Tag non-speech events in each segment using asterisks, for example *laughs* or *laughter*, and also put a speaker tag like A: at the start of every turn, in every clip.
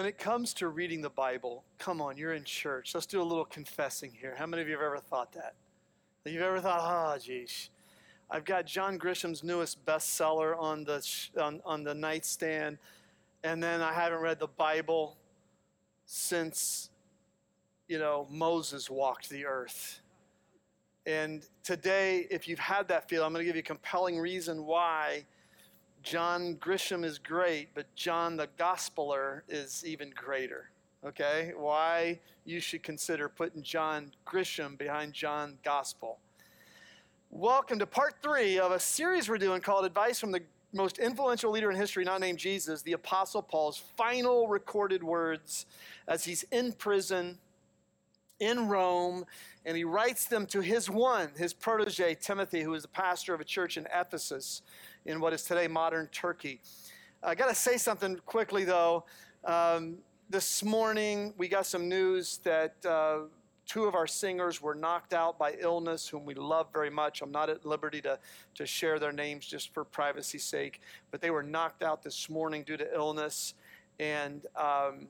A: when it comes to reading the Bible, come on, you're in church. Let's do a little confessing here. How many of you have ever thought that? That you've ever thought, ah, oh, geez, I've got John Grisham's newest bestseller on the on, on the nightstand, and then I haven't read the Bible since, you know, Moses walked the earth. And today, if you've had that feel, I'm going to give you a compelling reason why John Grisham is great, but John the Gospeler is even greater. Okay? Why you should consider putting John Grisham behind John Gospel. Welcome to part three of a series we're doing called Advice from the Most Influential Leader in History, not named Jesus, the Apostle Paul's final recorded words as he's in prison in Rome, and he writes them to his one, his protege, Timothy, who is the pastor of a church in Ephesus in what is today modern Turkey. I got to say something quickly, though. Um, this morning, we got some news that. Uh, two of our singers were knocked out by illness, whom we love very much. I'm not at liberty to, to share their names just for privacy's sake, but they were knocked out this morning due to illness. And um,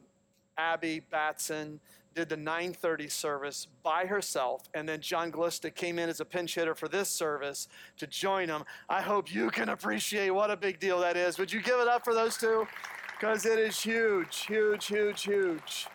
A: Abby Batson did the 9:30 service by herself, and then John Glista came in as a pinch hitter for this service to join them. I hope you can appreciate what a big deal that is. Would you give it up for those two? Because it is huge, huge, huge, huge.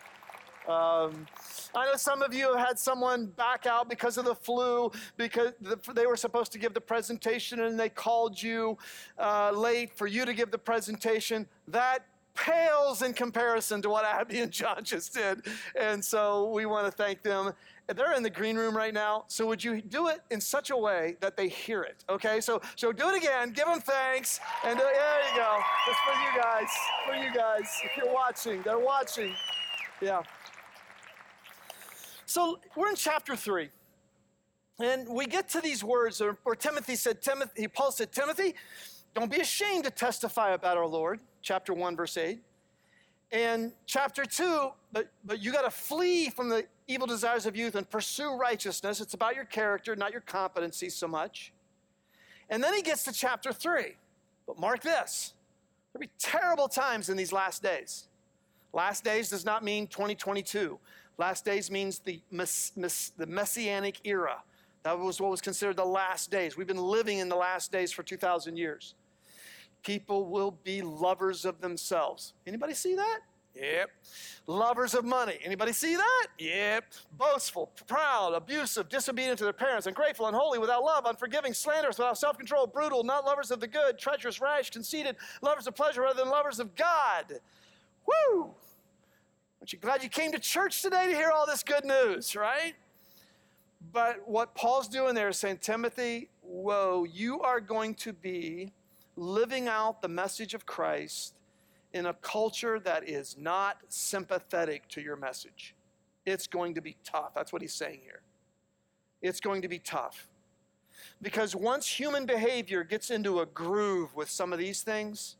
A: Um, I know some of you have had someone back out because of the flu, because they were supposed to give the presentation and they called you uh, late for you to give the presentation. That pales in comparison to what Abby and John just did. And so we want to thank them. They're in the green room right now. So would you do it in such a way that they hear it? Okay, so so do it again. Give them thanks. And uh, there you go. It's for you guys. For you guys. If you're watching, they're watching. Yeah. So we're in chapter three. And we get to these words where Timothy said, Timothy, Paul said, Timothy, don't be ashamed to testify about our Lord, chapter 1, verse 8. And chapter 2, but, but you got to flee from the evil desires of youth and pursue righteousness. It's about your character, not your competency so much. And then he gets to chapter 3. But mark this there'll be terrible times in these last days. Last days does not mean 2022. Last days means the, mess, mess, the messianic era. That was what was considered the last days. We've been living in the last days for 2,000 years. People will be lovers of themselves. Anybody see that? Yep. Lovers of money. Anybody see that? Yep. Boastful, proud, abusive, disobedient to their parents, ungrateful, unholy, without love, unforgiving, slanderous, without self control, brutal, not lovers of the good, treacherous, rash, conceited, lovers of pleasure rather than lovers of God. Woo! Aren't you glad you came to church today to hear all this good news, right? But what Paul's doing there is saying, Timothy, whoa, you are going to be living out the message of Christ in a culture that is not sympathetic to your message. It's going to be tough. That's what he's saying here. It's going to be tough. Because once human behavior gets into a groove with some of these things,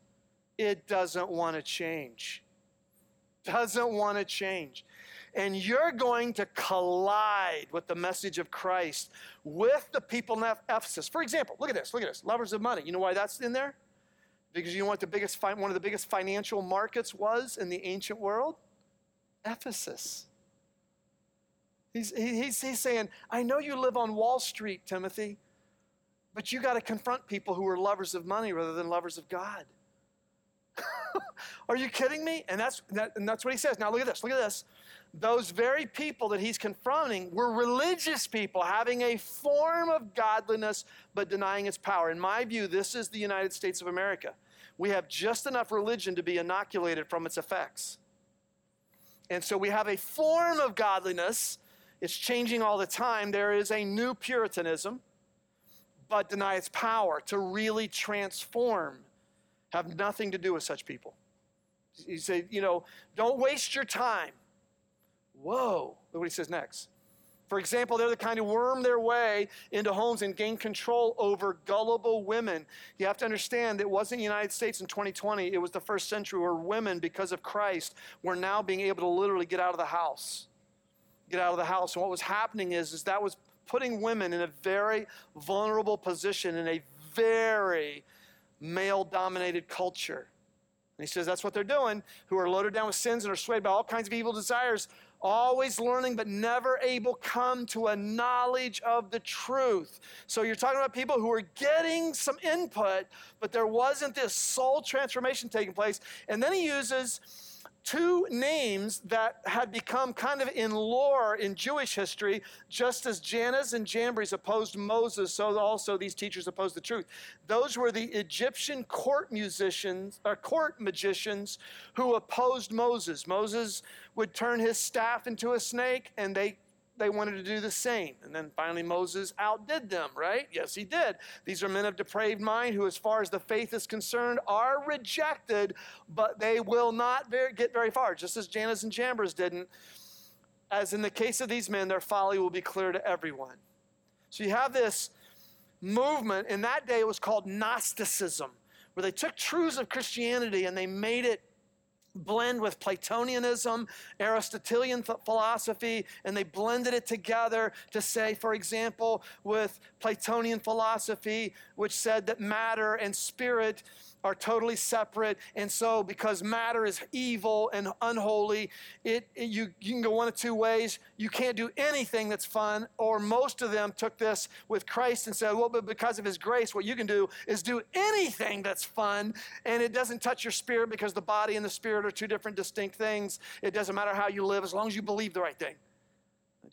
A: it doesn't want to change doesn't want to change. And you're going to collide with the message of Christ with the people in Ephesus. For example, look at this, look at this. Lovers of money. You know why that's in there? Because you know what the biggest, one of the biggest financial markets was in the ancient world? Ephesus. He's, he's, he's saying, I know you live on Wall Street, Timothy, but you got to confront people who are lovers of money rather than lovers of God. *laughs* Are you kidding me? And that's, that, and that's what he says. Now, look at this. Look at this. Those very people that he's confronting were religious people having a form of godliness but denying its power. In my view, this is the United States of America. We have just enough religion to be inoculated from its effects. And so we have a form of godliness. It's changing all the time. There is a new Puritanism, but deny its power to really transform have nothing to do with such people. He said, you know, don't waste your time. Whoa. Look what he says next. For example, they're the kind of worm their way into homes and gain control over gullible women. You have to understand it wasn't the United States in 2020, it was the first century where women, because of Christ, were now being able to literally get out of the house. Get out of the house. And what was happening is, is that was putting women in a very vulnerable position, in a very male dominated culture. And he says that's what they're doing, who are loaded down with sins and are swayed by all kinds of evil desires, always learning but never able come to a knowledge of the truth. So you're talking about people who are getting some input, but there wasn't this soul transformation taking place. And then he uses two names that had become kind of in lore in Jewish history, just as Jannes and Jambres opposed Moses, so also these teachers opposed the truth. Those were the Egyptian court musicians or court magicians who opposed Moses. Moses would turn his staff into a snake, and they they wanted to do the same. And then finally Moses outdid them, right? Yes, he did. These are men of depraved mind who, as far as the faith is concerned, are rejected, but they will not very, get very far, just as Jannes and Jambres didn't. As in the case of these men, their folly will be clear to everyone. So you have this movement. In that day, it was called Gnosticism, where they took truths of Christianity and they made it blend with Platonianism, Aristotelian th- philosophy, and they blended it together to say, for example, with Platonian philosophy, which said that matter and spirit are totally separate. And so, because matter is evil and unholy, it, it, you, you can go one of two ways. You can't do anything that's fun, or most of them took this with Christ and said, well, but because of his grace, what you can do is do anything that's fun, and it doesn't touch your spirit because the body and the spirit are two different distinct things. It doesn't matter how you live as long as you believe the right thing.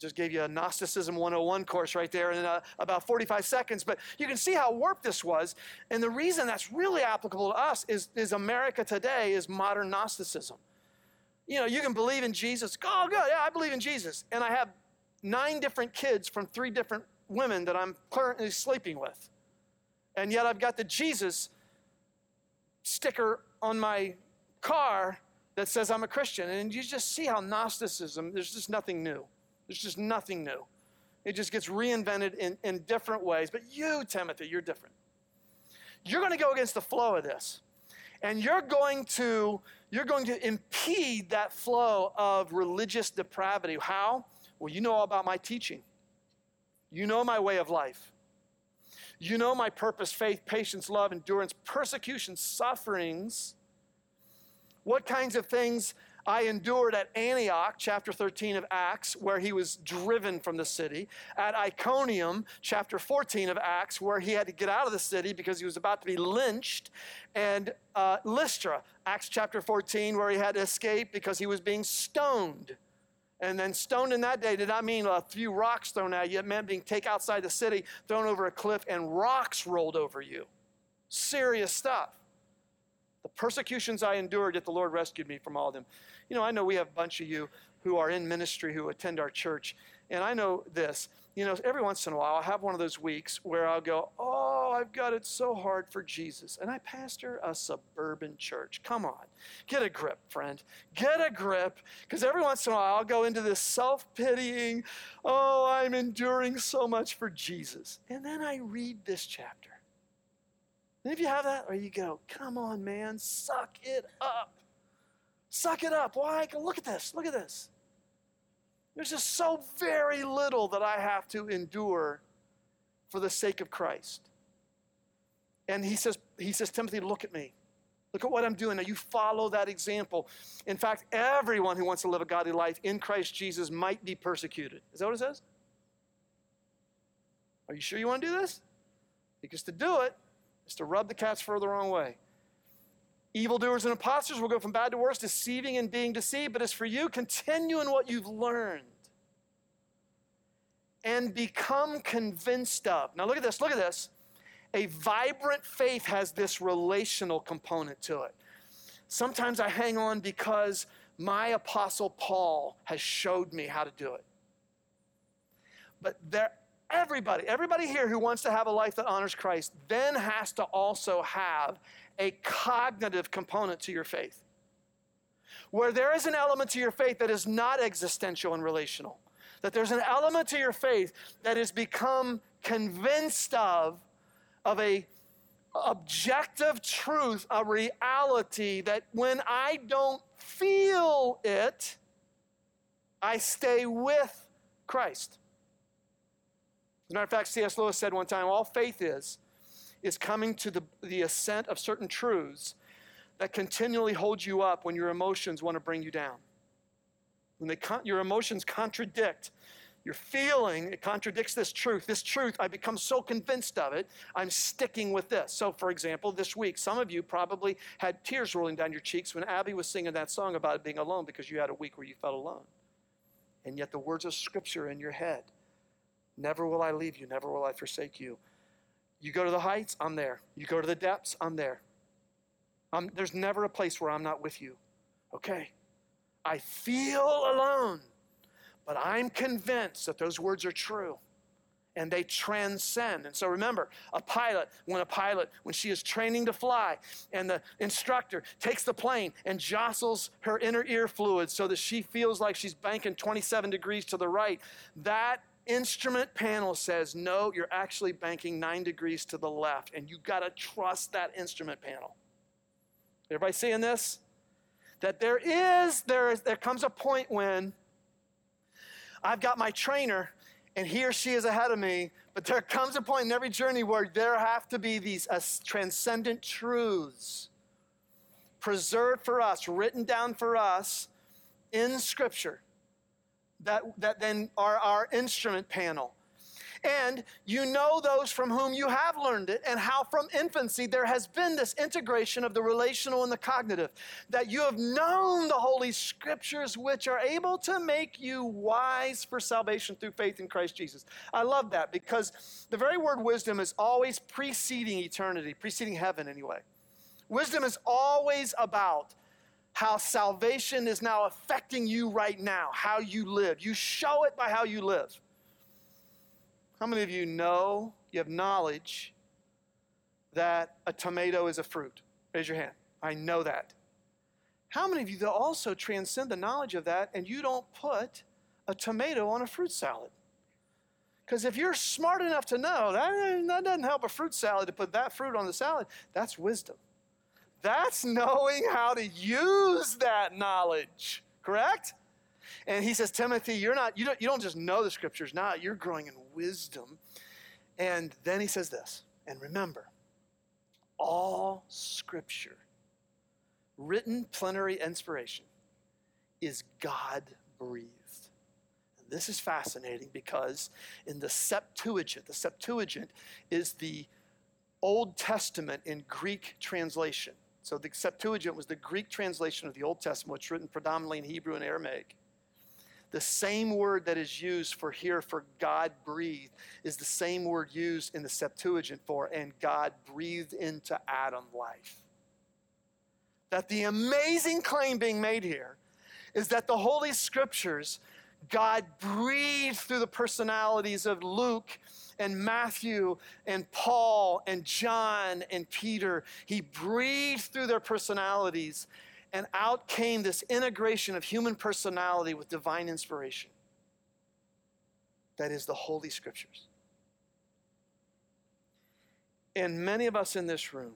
A: Just gave you a Gnosticism 101 course right there in uh, about 45 seconds, but you can see how warped this was. And the reason that's really applicable to us is, is America today is modern Gnosticism. You know, you can believe in Jesus. Oh, good, yeah, I believe in Jesus. And I have nine different kids from three different women that I'm currently sleeping with. And yet I've got the Jesus sticker on my car that says I'm a Christian. And you just see how Gnosticism, there's just nothing new. There's just nothing new. It just gets reinvented in, in different ways. But you, Timothy, you're different. You're going to go against the flow of this. And you're going to you're going to impede that flow of religious depravity. How? Well, you know all about my teaching. You know my way of life. You know my purpose, faith, patience, love, endurance, persecution, sufferings. What kinds of things I endured at Antioch, chapter 13 of Acts, where he was driven from the city. At Iconium, chapter 14 of Acts, where he had to get out of the city because he was about to be lynched. And uh, Lystra, Acts chapter 14, where he had to escape because he was being stoned. And then stoned in that day did not mean a few rocks thrown at you. It meant being taken outside the city, thrown over a cliff, and rocks rolled over you. Serious stuff. The persecutions I endured, yet the Lord rescued me from all of them. You know, I know we have a bunch of you who are in ministry who attend our church, and I know this. You know, every once in a while, I'll have one of those weeks where I'll go, Oh, I've got it so hard for Jesus. And I pastor a suburban church. Come on, get a grip, friend. Get a grip. Because every once in a while, I'll go into this self pitying, Oh, I'm enduring so much for Jesus. And then I read this chapter. And if you have that, or you go, Come on, man, suck it up. Suck it up. Why? Look at this. Look at this. There's just so very little that I have to endure for the sake of Christ. And he says, he says, Timothy, look at me. Look at what I'm doing. Now you follow that example. In fact, everyone who wants to live a godly life in Christ Jesus might be persecuted. Is that what it says? Are you sure you want to do this? Because to do it is to rub the cat's fur the wrong way. Evildoers and impostors will go from bad to worse, deceiving and being deceived. But as for you, continue in what you've learned and become convinced of. Now, look at this, look at this. A vibrant faith has this relational component to it. Sometimes I hang on because my apostle Paul has showed me how to do it. But there, everybody, everybody here who wants to have a life that honors Christ then has to also have a cognitive component to your faith. Where there is an element to your faith that is not existential and relational, that there's an element to your faith that has become convinced of, of a objective truth, a reality that when I don't feel it, I stay with Christ. As a matter of fact, C.S. Lewis said one time all faith is is coming to the, the assent of certain truths that continually hold you up when your emotions want to bring you down. When they con- your emotions contradict your feeling, it contradicts this truth. This truth, I become so convinced of it, I'm sticking with this. So, for example, this week, some of you probably had tears rolling down your cheeks when Abby was singing that song about being alone because you had a week where you felt alone. And yet, the words of Scripture in your head never will I leave you, never will I forsake you. You go to the heights, I'm there. You go to the depths, I'm there. I'm, there's never a place where I'm not with you. Okay? I feel alone, but I'm convinced that those words are true and they transcend. And so remember, a pilot, when a pilot, when she is training to fly, and the instructor takes the plane and jostles her inner ear fluid so that she feels like she's banking 27 degrees to the right, that instrument panel says, no, you're actually banking nine degrees to the left, and you got to trust that instrument panel. Everybody seeing this? That there is, there is, there comes a point when I've got my trainer and he or she is ahead of me, but there comes a point in every journey where there have to be these uh, transcendent truths preserved for us, written down for us in Scripture that, that then are our instrument panel. And you know those from whom you have learned it, and how from infancy there has been this integration of the relational and the cognitive. That you have known the Holy Scriptures, which are able to make you wise for salvation through faith in Christ Jesus. I love that because the very word wisdom is always preceding eternity, preceding heaven anyway. Wisdom is always about how salvation is now affecting you right now, how you live. You show it by how you live. How many of you know, you have knowledge that a tomato is a fruit? Raise your hand. I know that. How many of you though, also transcend the knowledge of that and you don't put a tomato on a fruit salad? Because if you're smart enough to know that, that doesn't help a fruit salad to put that fruit on the salad, that's wisdom. That's knowing how to use that knowledge, correct? And he says, Timothy, you're not, you don't, you don't just know the scriptures now, you're growing in wisdom. And then he says this, and remember, all scripture, written plenary inspiration, is God breathed. And this is fascinating because in the Septuagint, the Septuagint is the Old Testament in Greek translation. So the Septuagint was the Greek translation of the Old Testament, which written predominantly in Hebrew and Aramaic. The same word that is used for here for God breathed is the same word used in the Septuagint for and God breathed into Adam life. That the amazing claim being made here is that the Holy Scriptures, God breathed through the personalities of Luke and Matthew and Paul and John and Peter. He breathed through their personalities and out came this integration of human personality with divine inspiration. That is the Holy Scriptures. And many of us in this room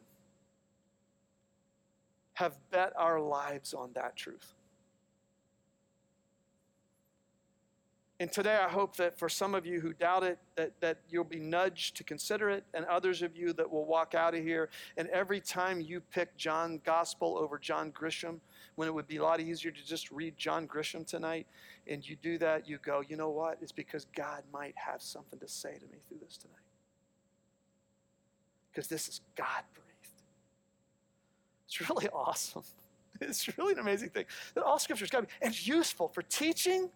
A: have bet our lives on that truth. And today, I hope that for some of you who doubt it, that, that you'll be nudged to consider it, and others of you that will walk out of here. And every time you pick John Gospel over John Grisham, when it would be a lot easier to just read John Grisham tonight, and you do that, you go, you know what? It's because God might have something to say to me through this tonight. Because this is God breathed. It's really *laughs* awesome. It's really an amazing thing that all scripture is be, and it's useful for teaching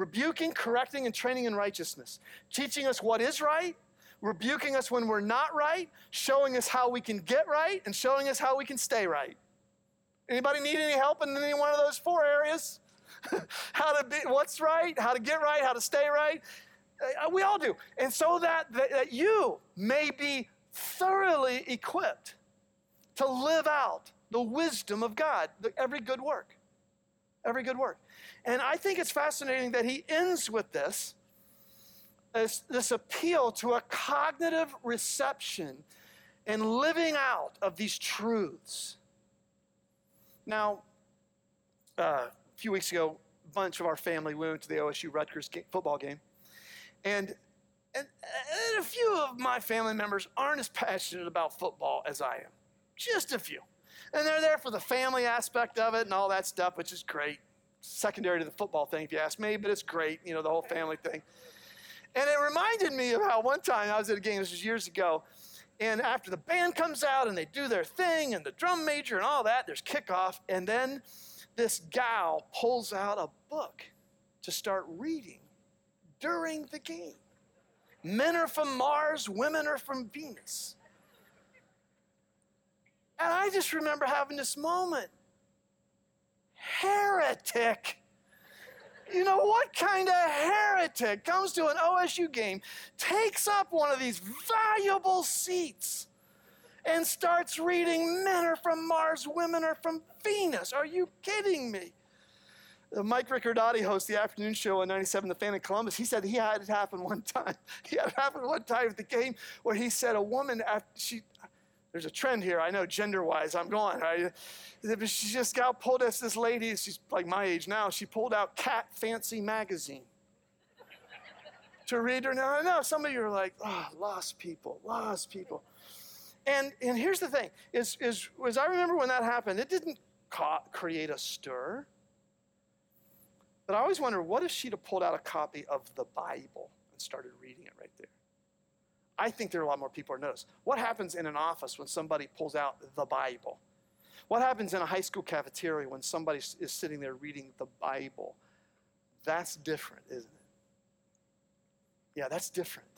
A: rebuking, correcting, and training in righteousness, teaching us what is right, rebuking us when we're not right, showing us how we can get right, and showing us how we can stay right. Anybody need any help in any one of those four areas? *laughs* how to be, what's right, how to get right, how to stay right? Uh, we all do. And so that, that, that you may be thoroughly equipped to live out the wisdom of God, the, every good work. Every good work. And I think it's fascinating that he ends with this, this, this appeal to a cognitive reception and living out of these truths. Now, uh, a few weeks ago, a bunch of our family went to the OSU Rutgers game, football game. And, and, and a few of my family members aren't as passionate about football as I am. Just a few. And they're there for the family aspect of it and all that stuff, which is great. Secondary to the football thing, if you ask me, but it's great, you know, the whole family thing. And it reminded me of how one time I was at a game, this was years ago, and after the band comes out and they do their thing and the drum major and all that, there's kickoff, and then this gal pulls out a book to start reading during the game. Men are from Mars, women are from Venus. And I just remember having this moment. Heretic. You know, what kind of heretic comes to an OSU game, takes up one of these valuable seats, and starts reading Men are from Mars, women are from Venus? Are you kidding me? Uh, Mike Ricordati hosts the afternoon show on 97 The Fan in Columbus. He said he had it happen one *laughs* time. He had it happen one time at the game where he said a woman, after she, there's a trend here, I know gender wise, I'm going. Right? She just got pulled as this lady, she's like my age now, she pulled out Cat Fancy magazine to read her. Now I know some of you are like, oh, lost people, lost people. And, and here's the thing is, is, is I remember when that happened, it didn't ca- create a stir. But I always wonder what if she'd have pulled out a copy of the Bible and started reading it? I think there are a lot more people who notice. What happens in an office when somebody pulls out the Bible? What happens in a high school cafeteria when somebody is sitting there reading the Bible? That's different, isn't it? Yeah, that's different.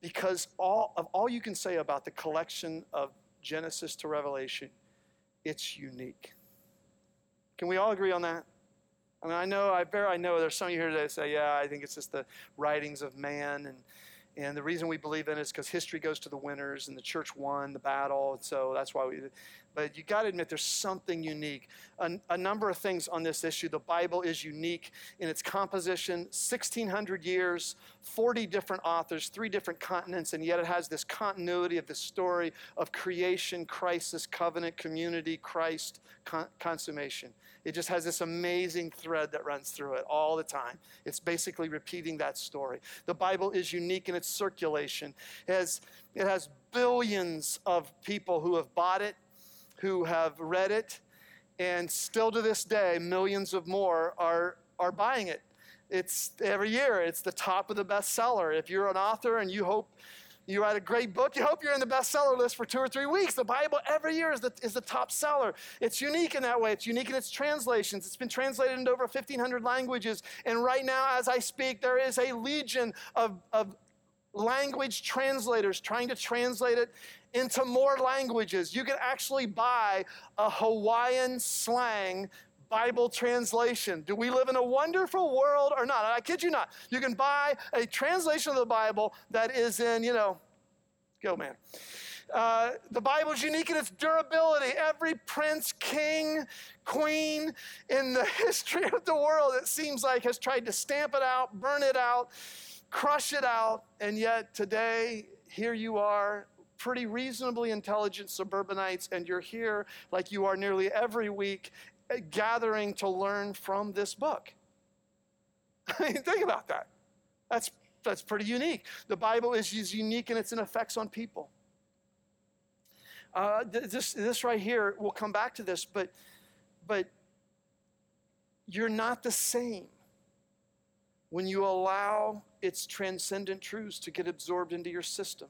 A: Because all of all you can say about the collection of Genesis to Revelation, it's unique. Can we all agree on that? I mean, I know, I bear, I know there's some of you here today that say, yeah, I think it's just the writings of man and and the reason we believe in it is because history goes to the winners and the church won the battle. So that's why we, but you got to admit there's something unique. A, a, number of things on this issue. The Bible is unique in its composition 1,600 years, 40 different authors, three different continents, and yet it has this continuity of the story of creation, crisis, covenant, community, Christ, con- consummation. It just has this amazing thread that runs through it all the time. It's basically repeating that story. The Bible is unique in its circulation. It has, it has billions of people who have bought it, who have read it, and still to this day, millions of more are, are buying it. It's every year, it's the top of the bestseller. If you're an author and you hope you write a great book, you hope you're in the bestseller list for two or three weeks. The Bible every year is the, is the top seller. It's unique in that way. It's unique in its translations. It's been translated into over 1,500 languages. And right now, as I speak, there is a legion of, of language translators trying to translate it into more languages. You can actually buy a Hawaiian slang Bible translation. Do we live in a wonderful world or not? I kid you not. You can buy a translation of the Bible that is in, you know, go man. Uh, the Bible is unique in its durability. Every prince, king, queen in the *laughs* history of the world, it seems like, has tried to stamp it out, burn it out, crush it out. And yet today, here you are, pretty reasonably intelligent suburbanites, and you're here like you are nearly every week gathering to learn from this book. *laughs* I mean, think about that. That's, that's pretty unique. The Bible is, is unique in its effects on people. Uh, this, this right here, we'll come back to this, but, but you're not the same when you allow its transcendent truths to get absorbed into your system.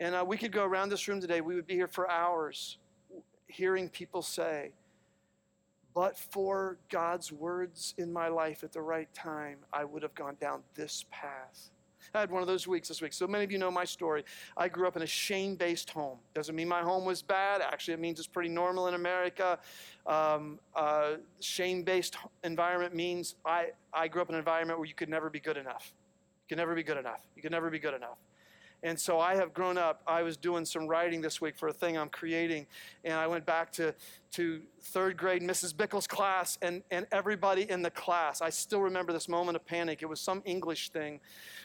A: And uh, we could go around this room today, we would be here for hours hearing people say, but for God's words in my life at the right time, I would have gone down this path. I had one of those weeks this week. So many of you know my story. I grew up in a shame based home. Doesn't mean my home was bad. Actually, it means it's pretty normal in America. Um, uh, shame based environment means I, I grew up in an environment where you could never be good enough. You could never be good enough. You could never be good enough. And so I have grown up. I was doing some writing this week for a thing I'm creating, and I went back to, to third grade Mrs. Bickle's class, and, and everybody in the class. I still remember this moment of panic. It was some English thing,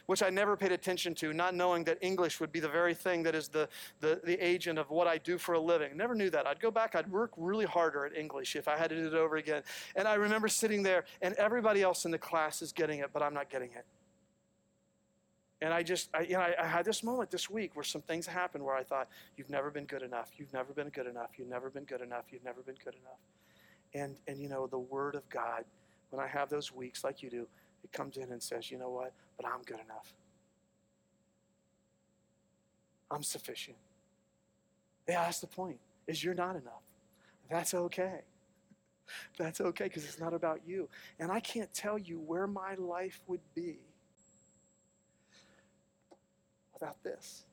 A: which I never paid attention to, not knowing that English would be the very thing that is the, the, the agent of what I do for a living. Never knew that. I'd go back, I'd work really harder at English if I had to do it over again. And I remember sitting there, and everybody else in the class is getting it, but I'm not getting it. And I just, I, you know, I, I had this moment this week where some things happened where I thought, you've never been good enough. You've never been good enough. You've never been good enough. You've never been good enough. And, and you know, the Word of God, when I have those weeks like you do, it comes in and says, you know what? But I'm good enough. I'm sufficient. Yeah, that's the point, is you're not enough. That's okay. That's okay because it's not about you. And I can't tell you where my life would be without this.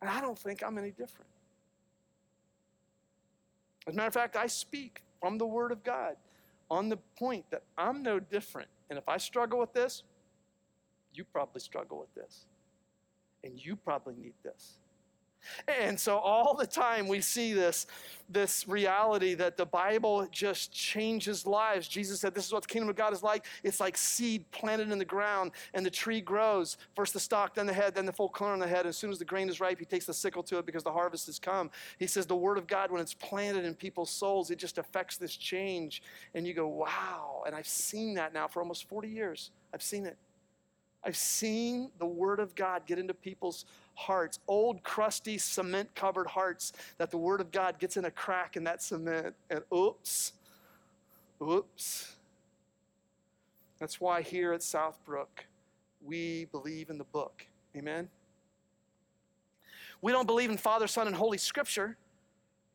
A: And I don't think I'm any different. As a matter of fact, I speak from the Word of God on the point that I'm no different. And if I struggle with this, you probably struggle with this. And you probably need this. And so all the time we see this, this reality that the Bible just changes lives. Jesus said, This is what the kingdom of God is like. It's like seed planted in the ground, and the tree grows. First the stalk, then the head, then the full corn on the head. And As soon as the grain is ripe, he takes the sickle to it because the harvest has come. He says, The word of God, when it's planted in people's souls, it just affects this change. And you go, Wow. And I've seen that now for almost 40 years. I've seen it. I've seen the Word of God get into people's hearts, old, crusty, cement covered hearts, that the Word of God gets in a crack in that cement, and oops, oops. That's why here at Southbrook, we believe in the book. Amen? We don't believe in Father, Son, and Holy Scripture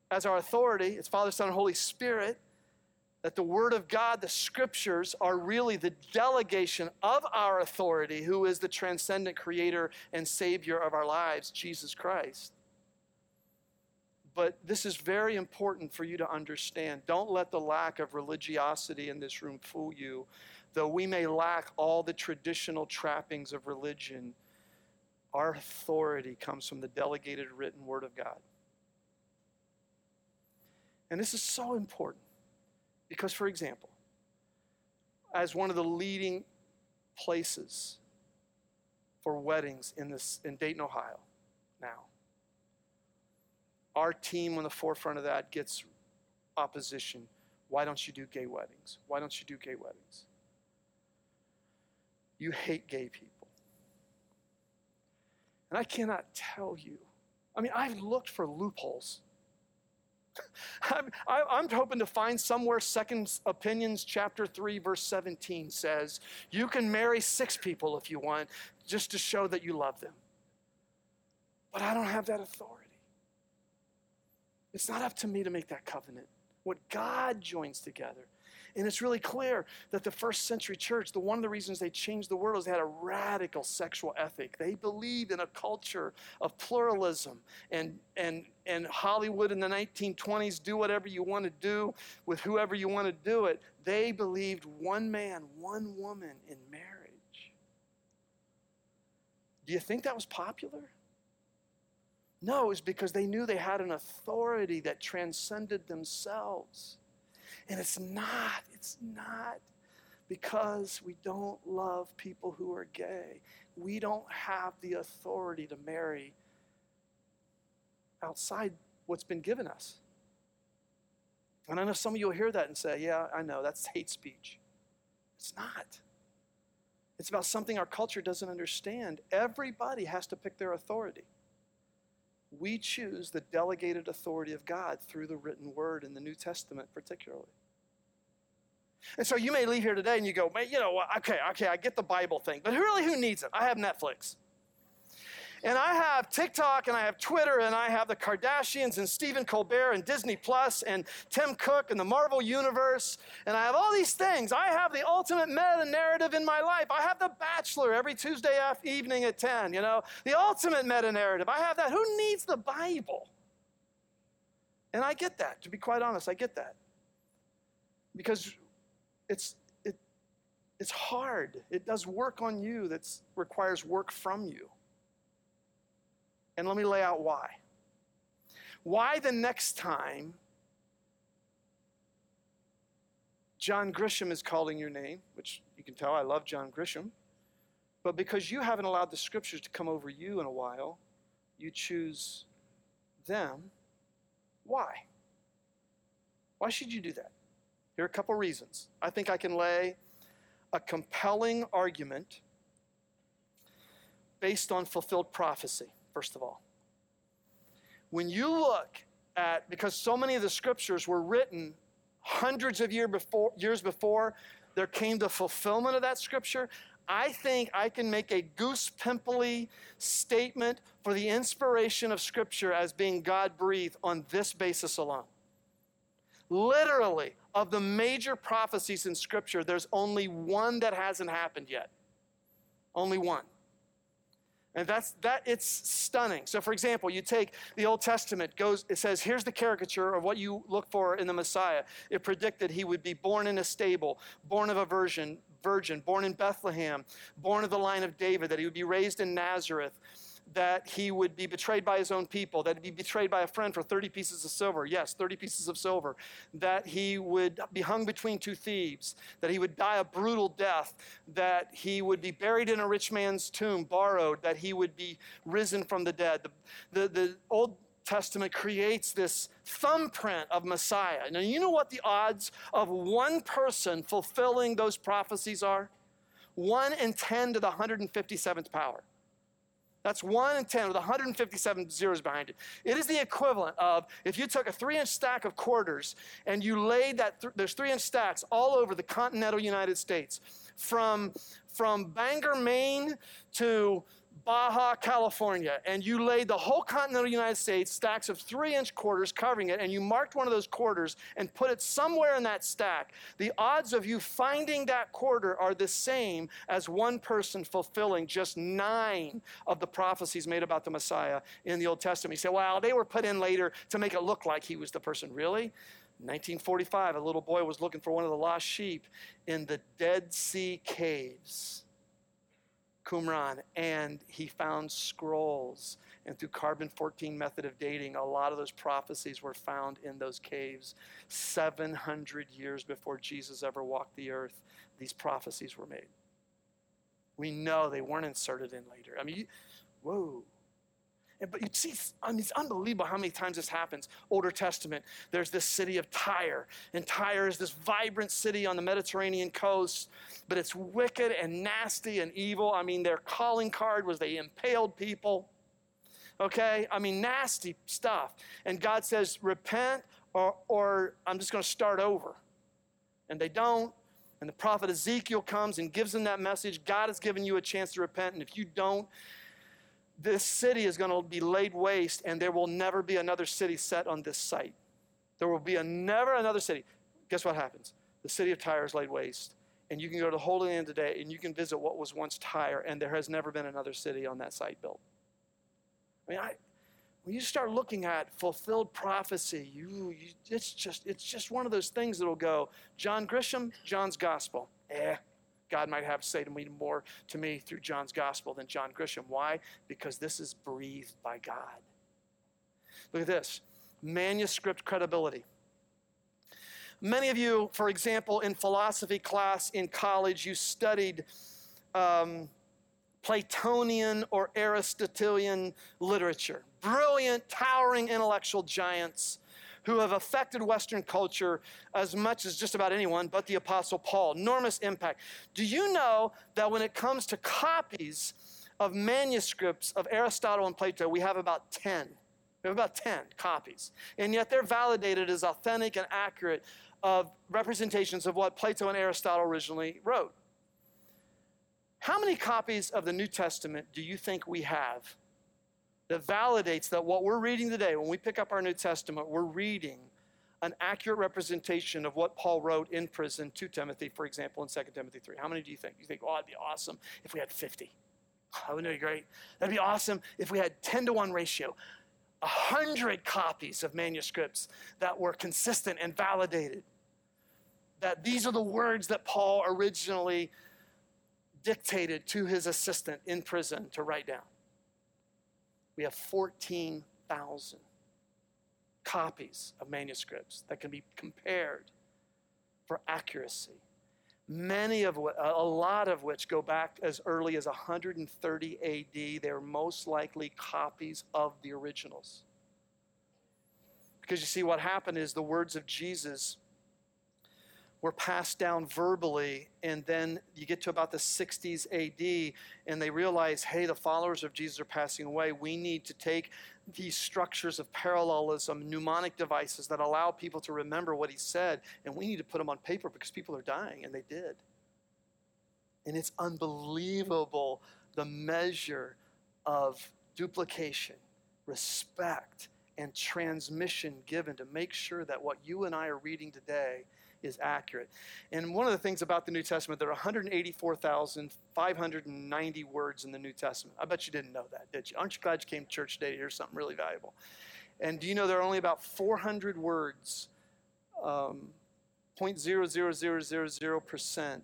A: as our authority. It's Father, Son, and Holy Spirit that the Word of God, the Scriptures, are really the delegation of our authority, who is the transcendent creator and savior of our lives, Jesus Christ. But this is very important for you to understand. Don't let the lack of religiosity in this room fool you. Though we may lack all the traditional trappings of religion, our authority comes from the delegated written Word of God. And this is so important. Because, for example, as one of the leading places for weddings in, this, in Dayton, Ohio, now, our team on the forefront of that gets opposition. Why don't you do gay weddings? Why don't you do gay weddings? You hate gay people. And I cannot tell you. I mean, I've looked for loopholes *laughs* I'm, I'm, hoping to find somewhere Second Opinions chapter 3 verse 17 says you can marry six people if you want just to show that you love them. But I don't have that authority. It's not up to me to make that covenant. What God joins together, and it's really clear that the first century church, the one of the reasons they changed the world is they had a radical sexual ethic. They believed in a culture of pluralism and and and Hollywood in the 1920s, do whatever you want to do with whoever you want to do it. They believed one man, one woman in marriage. Do you think that was popular? No, it was because they knew they had an authority that transcended themselves. And it's not, it's not because we don't love people who are gay. We don't have the authority to marry outside what's been given us. And I know some of you will hear that and say, yeah, I know, that's hate speech. It's not. It's about something our culture doesn't understand. Everybody has to pick their authority. We choose the delegated authority of God through the written word in the New Testament, particularly. And so you may leave here today and you go, man, you know, okay, okay, I get the Bible thing, but really, who needs it? I have Netflix. And I have TikTok and I have Twitter and I have the Kardashians and Stephen Colbert and Disney Plus and Tim Cook and the Marvel Universe. And I have all these things. I have the ultimate meta narrative in my life. I have The Bachelor every Tuesday evening at 10, you know, the ultimate meta narrative. I have that. Who needs the Bible? And I get that, to be quite honest, I get that. Because it's, it, it's hard. It does work on you that requires work from you. And let me lay out why. Why the next time John Grisham is calling your name, which you can tell I love John Grisham, but because you haven't allowed the scriptures to come over you in a while, you choose them. Why? Why should you do that? Here are a couple reasons. I think I can lay a compelling argument based on fulfilled prophecy, first of all. When you look at, because so many of the scriptures were written hundreds of year before, years before there came the fulfillment of that scripture, I think I can make a goose pimply statement for the inspiration of scripture as being God breathed on this basis alone. Literally, of the major prophecies in scripture, there's only one that hasn't happened yet. Only one. And that's that it's stunning. So for example, you take the Old Testament goes it says here's the caricature of what you look for in the Messiah. It predicted he would be born in a stable, born of a virgin, virgin, born in Bethlehem, born of the line of David, that he would be raised in Nazareth, that he would be betrayed by his own people, that he'd be betrayed by a friend for 30 pieces of silver. Yes, 30 pieces of silver. That he would be hung between two thieves, that he would die a brutal death, that he would be buried in a rich man's tomb, borrowed, that he would be risen from the dead. The, the, the Old Testament creates this thumbprint of Messiah. Now, you know what the odds of one person fulfilling those prophecies are? 1 in 10 to the 157th power. That's 1 in 10 with 157 zeros behind it. It is the equivalent of if you took a three inch stack of quarters and you laid that, th- there's three inch stacks all over the continental United States, from, from Bangor, Maine to Baja, California, and you laid the whole continental United States, stacks of three inch quarters covering it, and you marked one of those quarters and put it somewhere in that stack, the odds of you finding that quarter are the same as one person fulfilling just nine of the prophecies made about the Messiah in the Old Testament. You say, well, they were put in later to make it look like he was the person. Really? 1945, a little boy was looking for one of the lost sheep in the Dead Sea Caves Qumran, and he found scrolls. And through carbon 14 method of dating, a lot of those prophecies were found in those caves 700 years before Jesus ever walked the earth. These prophecies were made. We know they weren't inserted in later. I mean, whoa. And, but you see, I mean, it's unbelievable how many times this happens. Older Testament, there's this city of Tyre, and Tyre is this vibrant city on the Mediterranean coast, but it's wicked and nasty and evil. I mean, their calling card was they impaled people. Okay? I mean, nasty stuff. And God says, repent, or, or I'm just going to start over. And they don't. And the prophet Ezekiel comes and gives them that message God has given you a chance to repent, and if you don't, this city is going to be laid waste and there will never be another city set on this site. There will be a, never another city. Guess what happens? The city of Tyre is laid waste. And you can go to the Holy Land today and you can visit what was once Tyre, and there has never been another city on that site built. I mean, I, when you start looking at fulfilled prophecy, you, you, it's just it's just one of those things that'll go. John Grisham, John's gospel. Eh, God might have to say to me more to me through John's gospel than John Grisham. Why? Because this is breathed by God. Look at this manuscript credibility. Many of you, for example, in philosophy class in college, you studied um, Platonian or Aristotelian literature. Brilliant, towering intellectual giants who have affected Western culture as much as just about anyone but the Apostle Paul. Enormous impact. Do you know that when it comes to copies of manuscripts of Aristotle and Plato, we have about 10? We have about 10 copies. And yet they're validated as authentic and accurate of representations of what Plato and Aristotle originally wrote. How many copies of the New Testament do you think we have that validates that what we're reading today, when we pick up our New Testament, we're reading an accurate representation of what Paul wrote in prison to Timothy, for example, in 2 Timothy 3. How many do you think? You think, oh, it'd be awesome if we had 50. Oh, wouldn't it be great? That'd be awesome if we had 10 to 1 ratio, 100 copies of manuscripts that were consistent and validated. That these are the words that Paul originally dictated to his assistant in prison to write down we have 14,000 copies of manuscripts that can be compared for accuracy. Many of what, a lot of which go back as early as 130 AD. They're most likely copies of the originals. Because you see, what happened is the words of Jesus were passed down verbally, and then you get to about the 60s AD, and they realize, hey, the followers of Jesus are passing away. We need to take these structures of parallelism, mnemonic devices that allow people to remember what he said, and we need to put them on paper because people are dying, and they did. And it's unbelievable the measure of duplication, respect, and transmission given to make sure that what you and I are reading today is accurate. And one of the things about the New Testament, there are 184,590 words in the New Testament. I bet you didn't know that, did you? Aren't you glad you came to church today to hear something really valuable? And do you know there are only about 400 words, um, 0.00000%,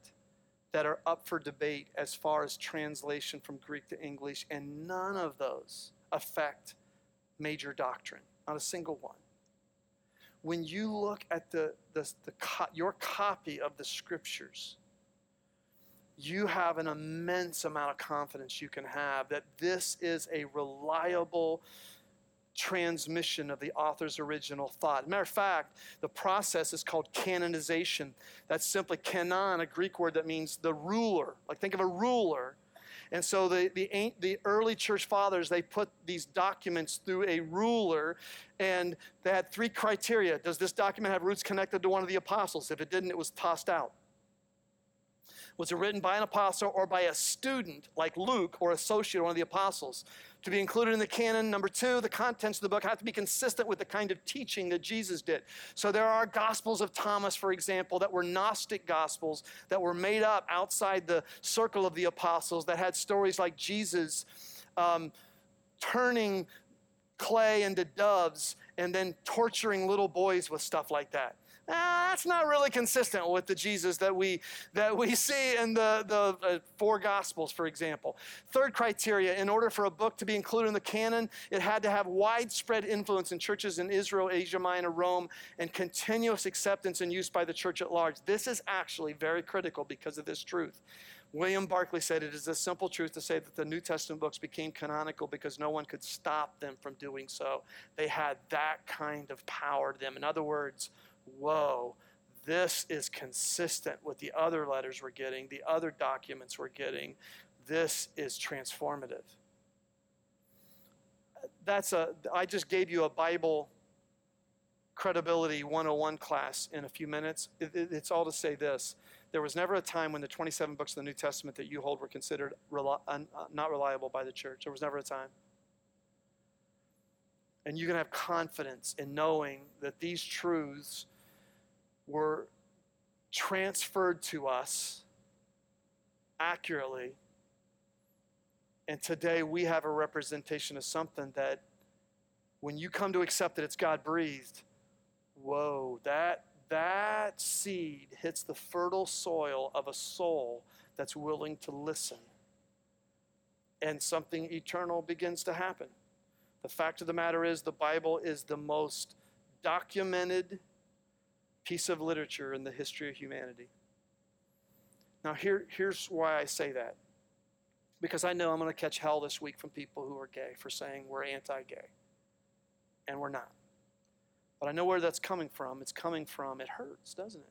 A: that are up for debate as far as translation from Greek to English, and none of those affect major doctrine, not a single one. When you look at the, the, the your copy of the scriptures, you have an immense amount of confidence you can have that this is a reliable transmission of the author's original thought. Matter of fact, the process is called canonization. That's simply canon, a Greek word that means the ruler. Like think of a ruler and so the, the, the early church fathers, they put these documents through a ruler, and they had three criteria. Does this document have roots connected to one of the apostles? If it didn't, it was tossed out. Was it written by an apostle or by a student like Luke or associate one of the apostles? to be included in the canon. Number two, the contents of the book have to be consistent with the kind of teaching that Jesus did. So there are Gospels of Thomas, for example, that were Gnostic Gospels that were made up outside the circle of the apostles that had stories like Jesus um, turning clay into doves and then torturing little boys with stuff like that that's not really consistent with the Jesus that we that we see in the the uh, four Gospels, for example. Third criteria: in order for a book to be included in the canon, it had to have widespread influence in churches in Israel, Asia Minor, Rome, and continuous acceptance and use by the church at large. This is actually very critical because of this truth. William Barclay said it is a simple truth to say that the New Testament books became canonical because no one could stop them from doing so. They had that kind of power to them. In other words, whoa, this is consistent with the other letters we're getting, the other documents we're getting. This is transformative. That's a, I just gave you a Bible credibility 101 class in a few minutes. It, it, it's all to say this. There was never a time when the 27 books of the New Testament that you hold were considered un, uh, not reliable by the church. There was never a time. And you can have confidence in knowing that these truths were transferred to us accurately. And today we have a representation of something that when you come to accept that it's God breathed, whoa, that that seed hits the fertile soil of a soul that's willing to listen. And something eternal begins to happen. The fact of the matter is, the Bible is the most documented piece of literature in the history of humanity. Now, here, here's why I say that. Because I know I'm going to catch hell this week from people who are gay for saying we're anti gay. And we're not. But I know where that's coming from. It's coming from, it hurts, doesn't it?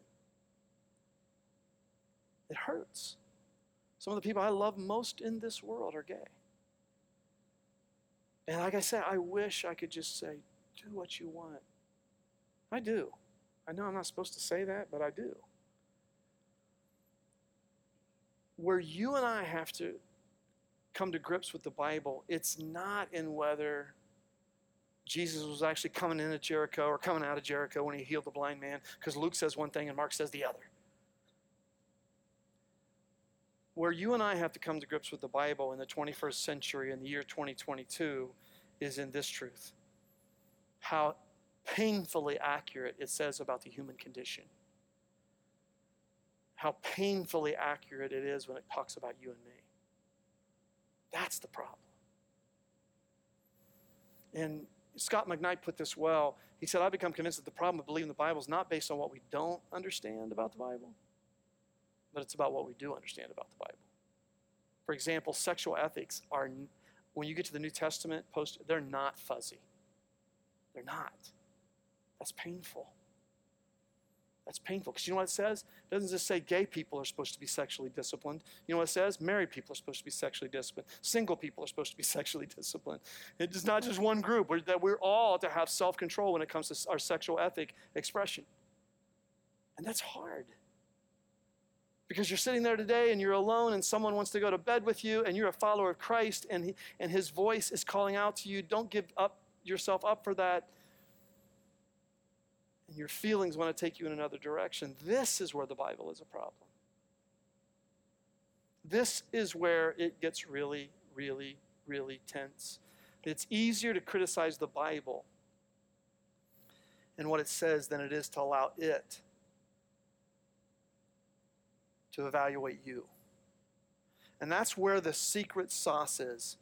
A: It hurts. Some of the people I love most in this world are gay. And like I said, I wish I could just say, do what you want. I do. I know I'm not supposed to say that, but I do. Where you and I have to come to grips with the Bible, it's not in whether Jesus was actually coming into Jericho or coming out of Jericho when he healed the blind man, because Luke says one thing and Mark says the other. Where you and I have to come to grips with the Bible in the 21st century, in the year 2022, is in this truth how painfully accurate it says about the human condition. How painfully accurate it is when it talks about you and me. That's the problem. And Scot McKnight put this well. He said, I've become convinced that the problem of believing the Bible is not based on what we don't understand about the Bible, but it's about what we do understand about the Bible. For example, sexual ethics are, when you get to the New Testament, post, they're not fuzzy. They're not. That's painful. That's painful because you know what it says? It doesn't just say gay people are supposed to be sexually disciplined. You know what it says? Married people are supposed to be sexually disciplined. Single people are supposed to be *laughs* sexually disciplined. It's not just one group. That we're all to have self control when it comes to our sexual ethic expression. And that's hard. Because you're sitting there today and you're alone and someone wants to go to bed with you and you're a follower of Christ and, he, and his voice is calling out to you. Don't give up yourself up for that. Your feelings want to take you in another direction. This is where the Bible is a problem. This is where it gets really, really, really tense. It's easier to criticize the Bible and what it says than it is to allow it to evaluate you. And that's where the secret sauce is.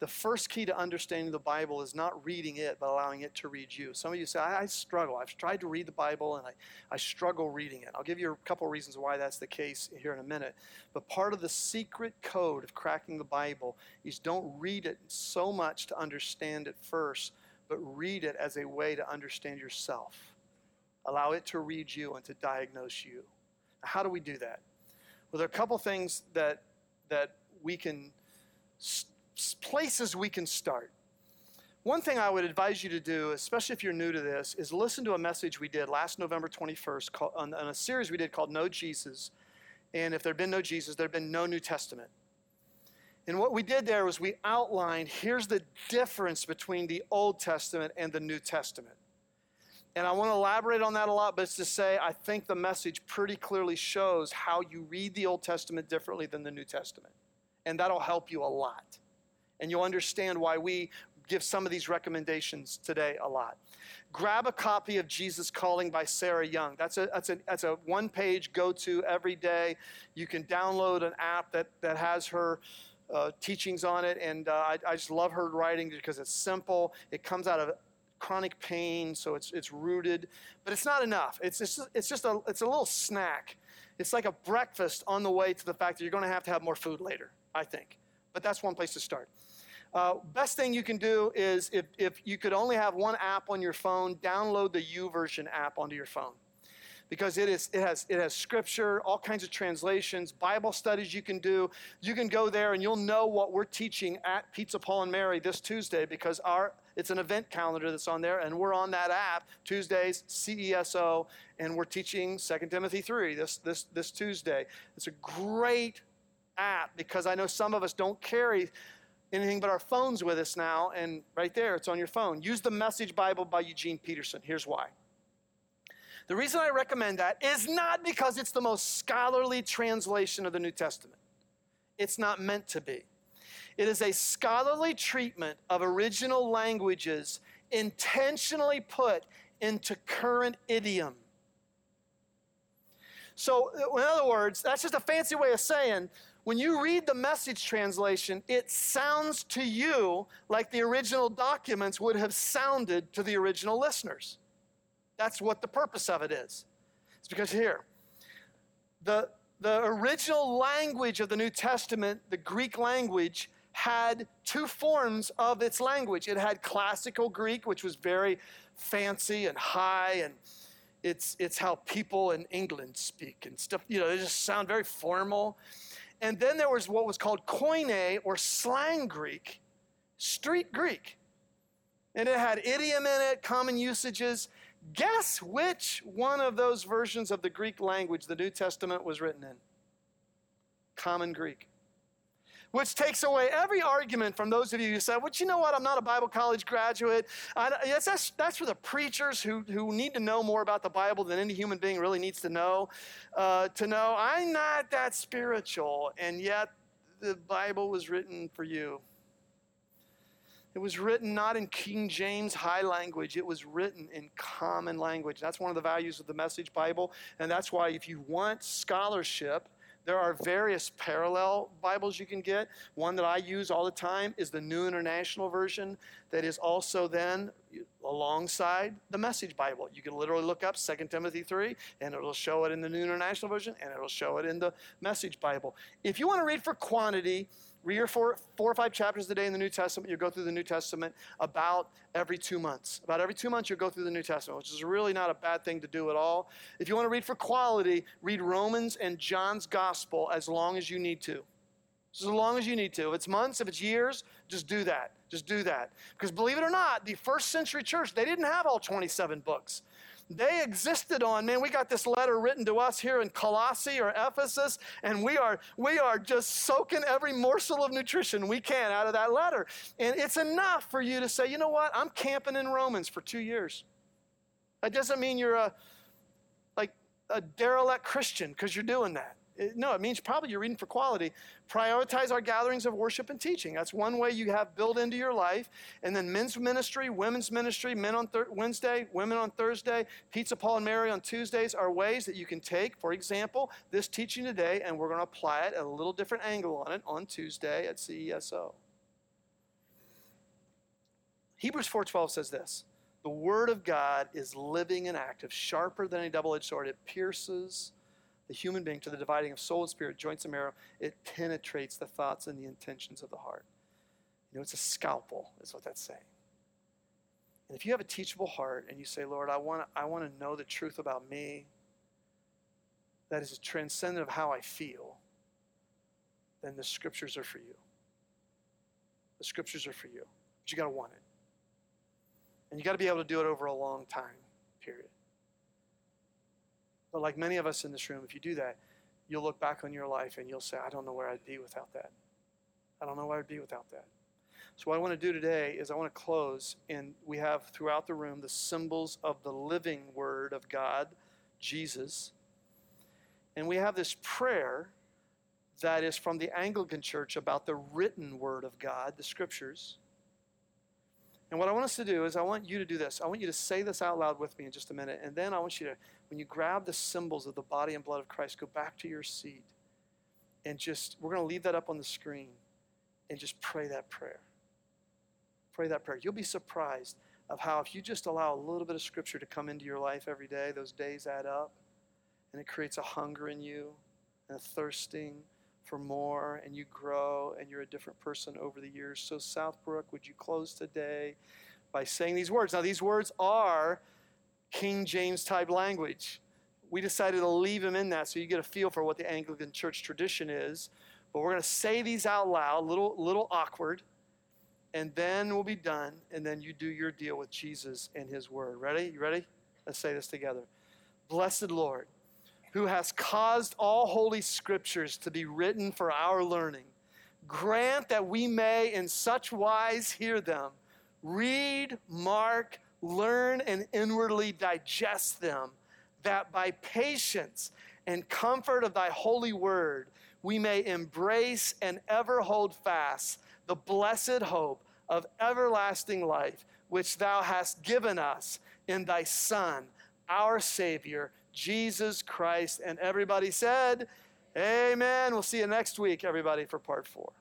A: The first key to understanding the Bible is not reading it, but allowing it to read you. Some of you say, I, I struggle. I've tried to read the Bible and I, I struggle reading it. I'll give you a couple of reasons why that's the case here in a minute. But part of the secret code of cracking the Bible is don't read it so much to understand it first, but read it as a way to understand yourself. Allow it to read you and to diagnose you. How do we do that? Well, there are a couple things that that we can places we can start. One thing I would advise you to do, especially if you're new to this, is listen to a message we did last November 21st called, on, on a series we did called No Jesus. And if there had been no Jesus, there had been no New Testament. And what we did there was we outlined here's the difference between the Old Testament and the New Testament. And I want to elaborate on that a lot, but it's to say I think the message pretty clearly shows how you read the Old Testament differently than the New Testament. And that'll help you a lot. And you'll understand why we give some of these recommendations today a lot. Grab a copy of Jesus Calling by Sarah Young. That's a, that's a, that's a one page go to every day. You can download an app that, that has her. Uh, teachings on it, and uh, I, I just love her writing because it's simple. It comes out of chronic pain, so it's, it's rooted. But it's not enough. It's just, it's just a, it's a little snack. It's like a breakfast on the way to the fact that you're going to have to have more food later, I think. But that's one place to start. Uh, best thing you can do is if, if you could only have one app on your phone, download the YouVersion app onto your phone because it, is, it, has, it has scripture, all kinds of translations, Bible studies you can do. You can go there and you'll know what we're teaching at Pizza Paul and Mary this Tuesday because our, it's an event calendar that's on there and we're on that app Tuesdays, CESO, and we're teaching 2 Timothy 3 this, this, this Tuesday. It's a great app because I know some of us don't carry anything but our phones with us now, and right there, it's on your phone. Use the Message Bible by Eugene Peterson. Here's why. The reason I recommend that is not because it's the most scholarly translation of the New Testament. It's not meant to be. It is a scholarly treatment of original languages intentionally put into current idiom. So, in other words, that's just a fancy way of saying when you read the message translation, it sounds to you like the original documents would have sounded to the original listeners. That's what the purpose of it is. It's because here, the, the original language of the New Testament, the Greek language, had two forms of its language. It had classical Greek, which was very fancy and high, and it's, it's how people in England speak and stuff. You know, they just sound very formal. And then there was what was called Koine or slang Greek, street Greek. And it had idiom in it, common usages. Guess which one of those versions of the Greek language the New Testament was written in? Common Greek. Which takes away every argument from those of you who said, well, you know what, I'm not a Bible college graduate. I, yes, that's, that's for the preachers who, who need to know more about the Bible than any human being really needs to know. Uh, to know, I'm not that spiritual, and yet the Bible was written for you. It was written not in King James high language, it was written in common language. That's one of the values of the Message Bible. And that's why, if you want scholarship, there are various parallel Bibles you can get. One that I use all the time is the New International Version, that is also then, alongside the Message Bible. You can literally look up 2 Timothy 3, and it'll show it in the New International Version, and it'll show it in the Message Bible. If you want to read for quantity, read your four, four or five chapters a day in the New Testament. You go through the New Testament about every two months. About every two months, you'll go through the New Testament, which is really not a bad thing to do at all. If you want to read for quality, read Romans and John's Gospel as long as you need to. Just as long as you need to. If it's months, if it's years, just do that. Just do that. Because believe it or not, the first century church, they didn't have all 27 books. They existed on, man, we got this letter written to us here in Colossae or Ephesus, and we are we are just soaking every morsel of nutrition we can out of that letter. And it's enough for you to say, you know what, I'm camping in Romans for two years. That doesn't mean you're a like a derelict Christian because you're doing that no, it means probably you're reading for quality. Prioritize our gatherings of worship and teaching. That's one way you have built into your life. And then men's ministry, women's ministry, men on thir- Wednesday, women on Thursday, Pizza Paul and Mary on Tuesdays are ways that you can take, for example, this teaching today, and we're going to apply it at a little different angle on it on Tuesday at CESO. Hebrews 4:12 says this: "The word of God is living and active, sharper than a double-edged sword. It pierces the human being to the dividing of soul and spirit, joints and marrow, it penetrates the thoughts and the intentions of the heart. You know, it's a scalpel, is what that's saying. And if you have a teachable heart and you say, Lord, I want to I want to know the truth about me, that is transcendent of how I feel, then the scriptures are for you. The scriptures are for you. But you got to want it. And you got to be able to do it over a long time, period. But like many of us in this room, if you do that, you'll look back on your life and you'll say, I don't know where I'd be without that. I don't know where I'd be without that. So, what I want to do today is I want to close, and we have throughout the room the symbols of the living Word of God, Jesus. And we have this prayer that is from the Anglican Church about the written Word of God, the Scriptures. And what I want us to do is, I want you to do this. I want you to say this out loud with me in just a minute. And then I want you to, when you grab the symbols of the body and blood of Christ, go back to your seat and just, we're going to leave that up on the screen and just pray that prayer. Pray that prayer. You'll be surprised of how, if you just allow a little bit of scripture to come into your life every day, those days add up and it creates a hunger in you and a thirsting for more and you grow and you're a different person over the years. So, Southbrook, would you close today by saying these words? Now, these words are King James type language. We decided to leave them in that so you get a feel for what the Anglican church tradition is. But we're going to say these out loud, little little awkward, and then we'll be done. And then you do your deal with Jesus and His Word. Ready? You ready? Let's say this together. Blessed Lord who has caused all holy scriptures to be written for our learning, grant that we may in such wise hear them, read, mark, learn, and inwardly digest them, that by patience and comfort of thy holy word we may embrace and ever hold fast the blessed hope of everlasting life, which thou hast given us in thy Son, our Savior Jesus Christ. And everybody said, Amen. We'll see you next week, everybody, for part four.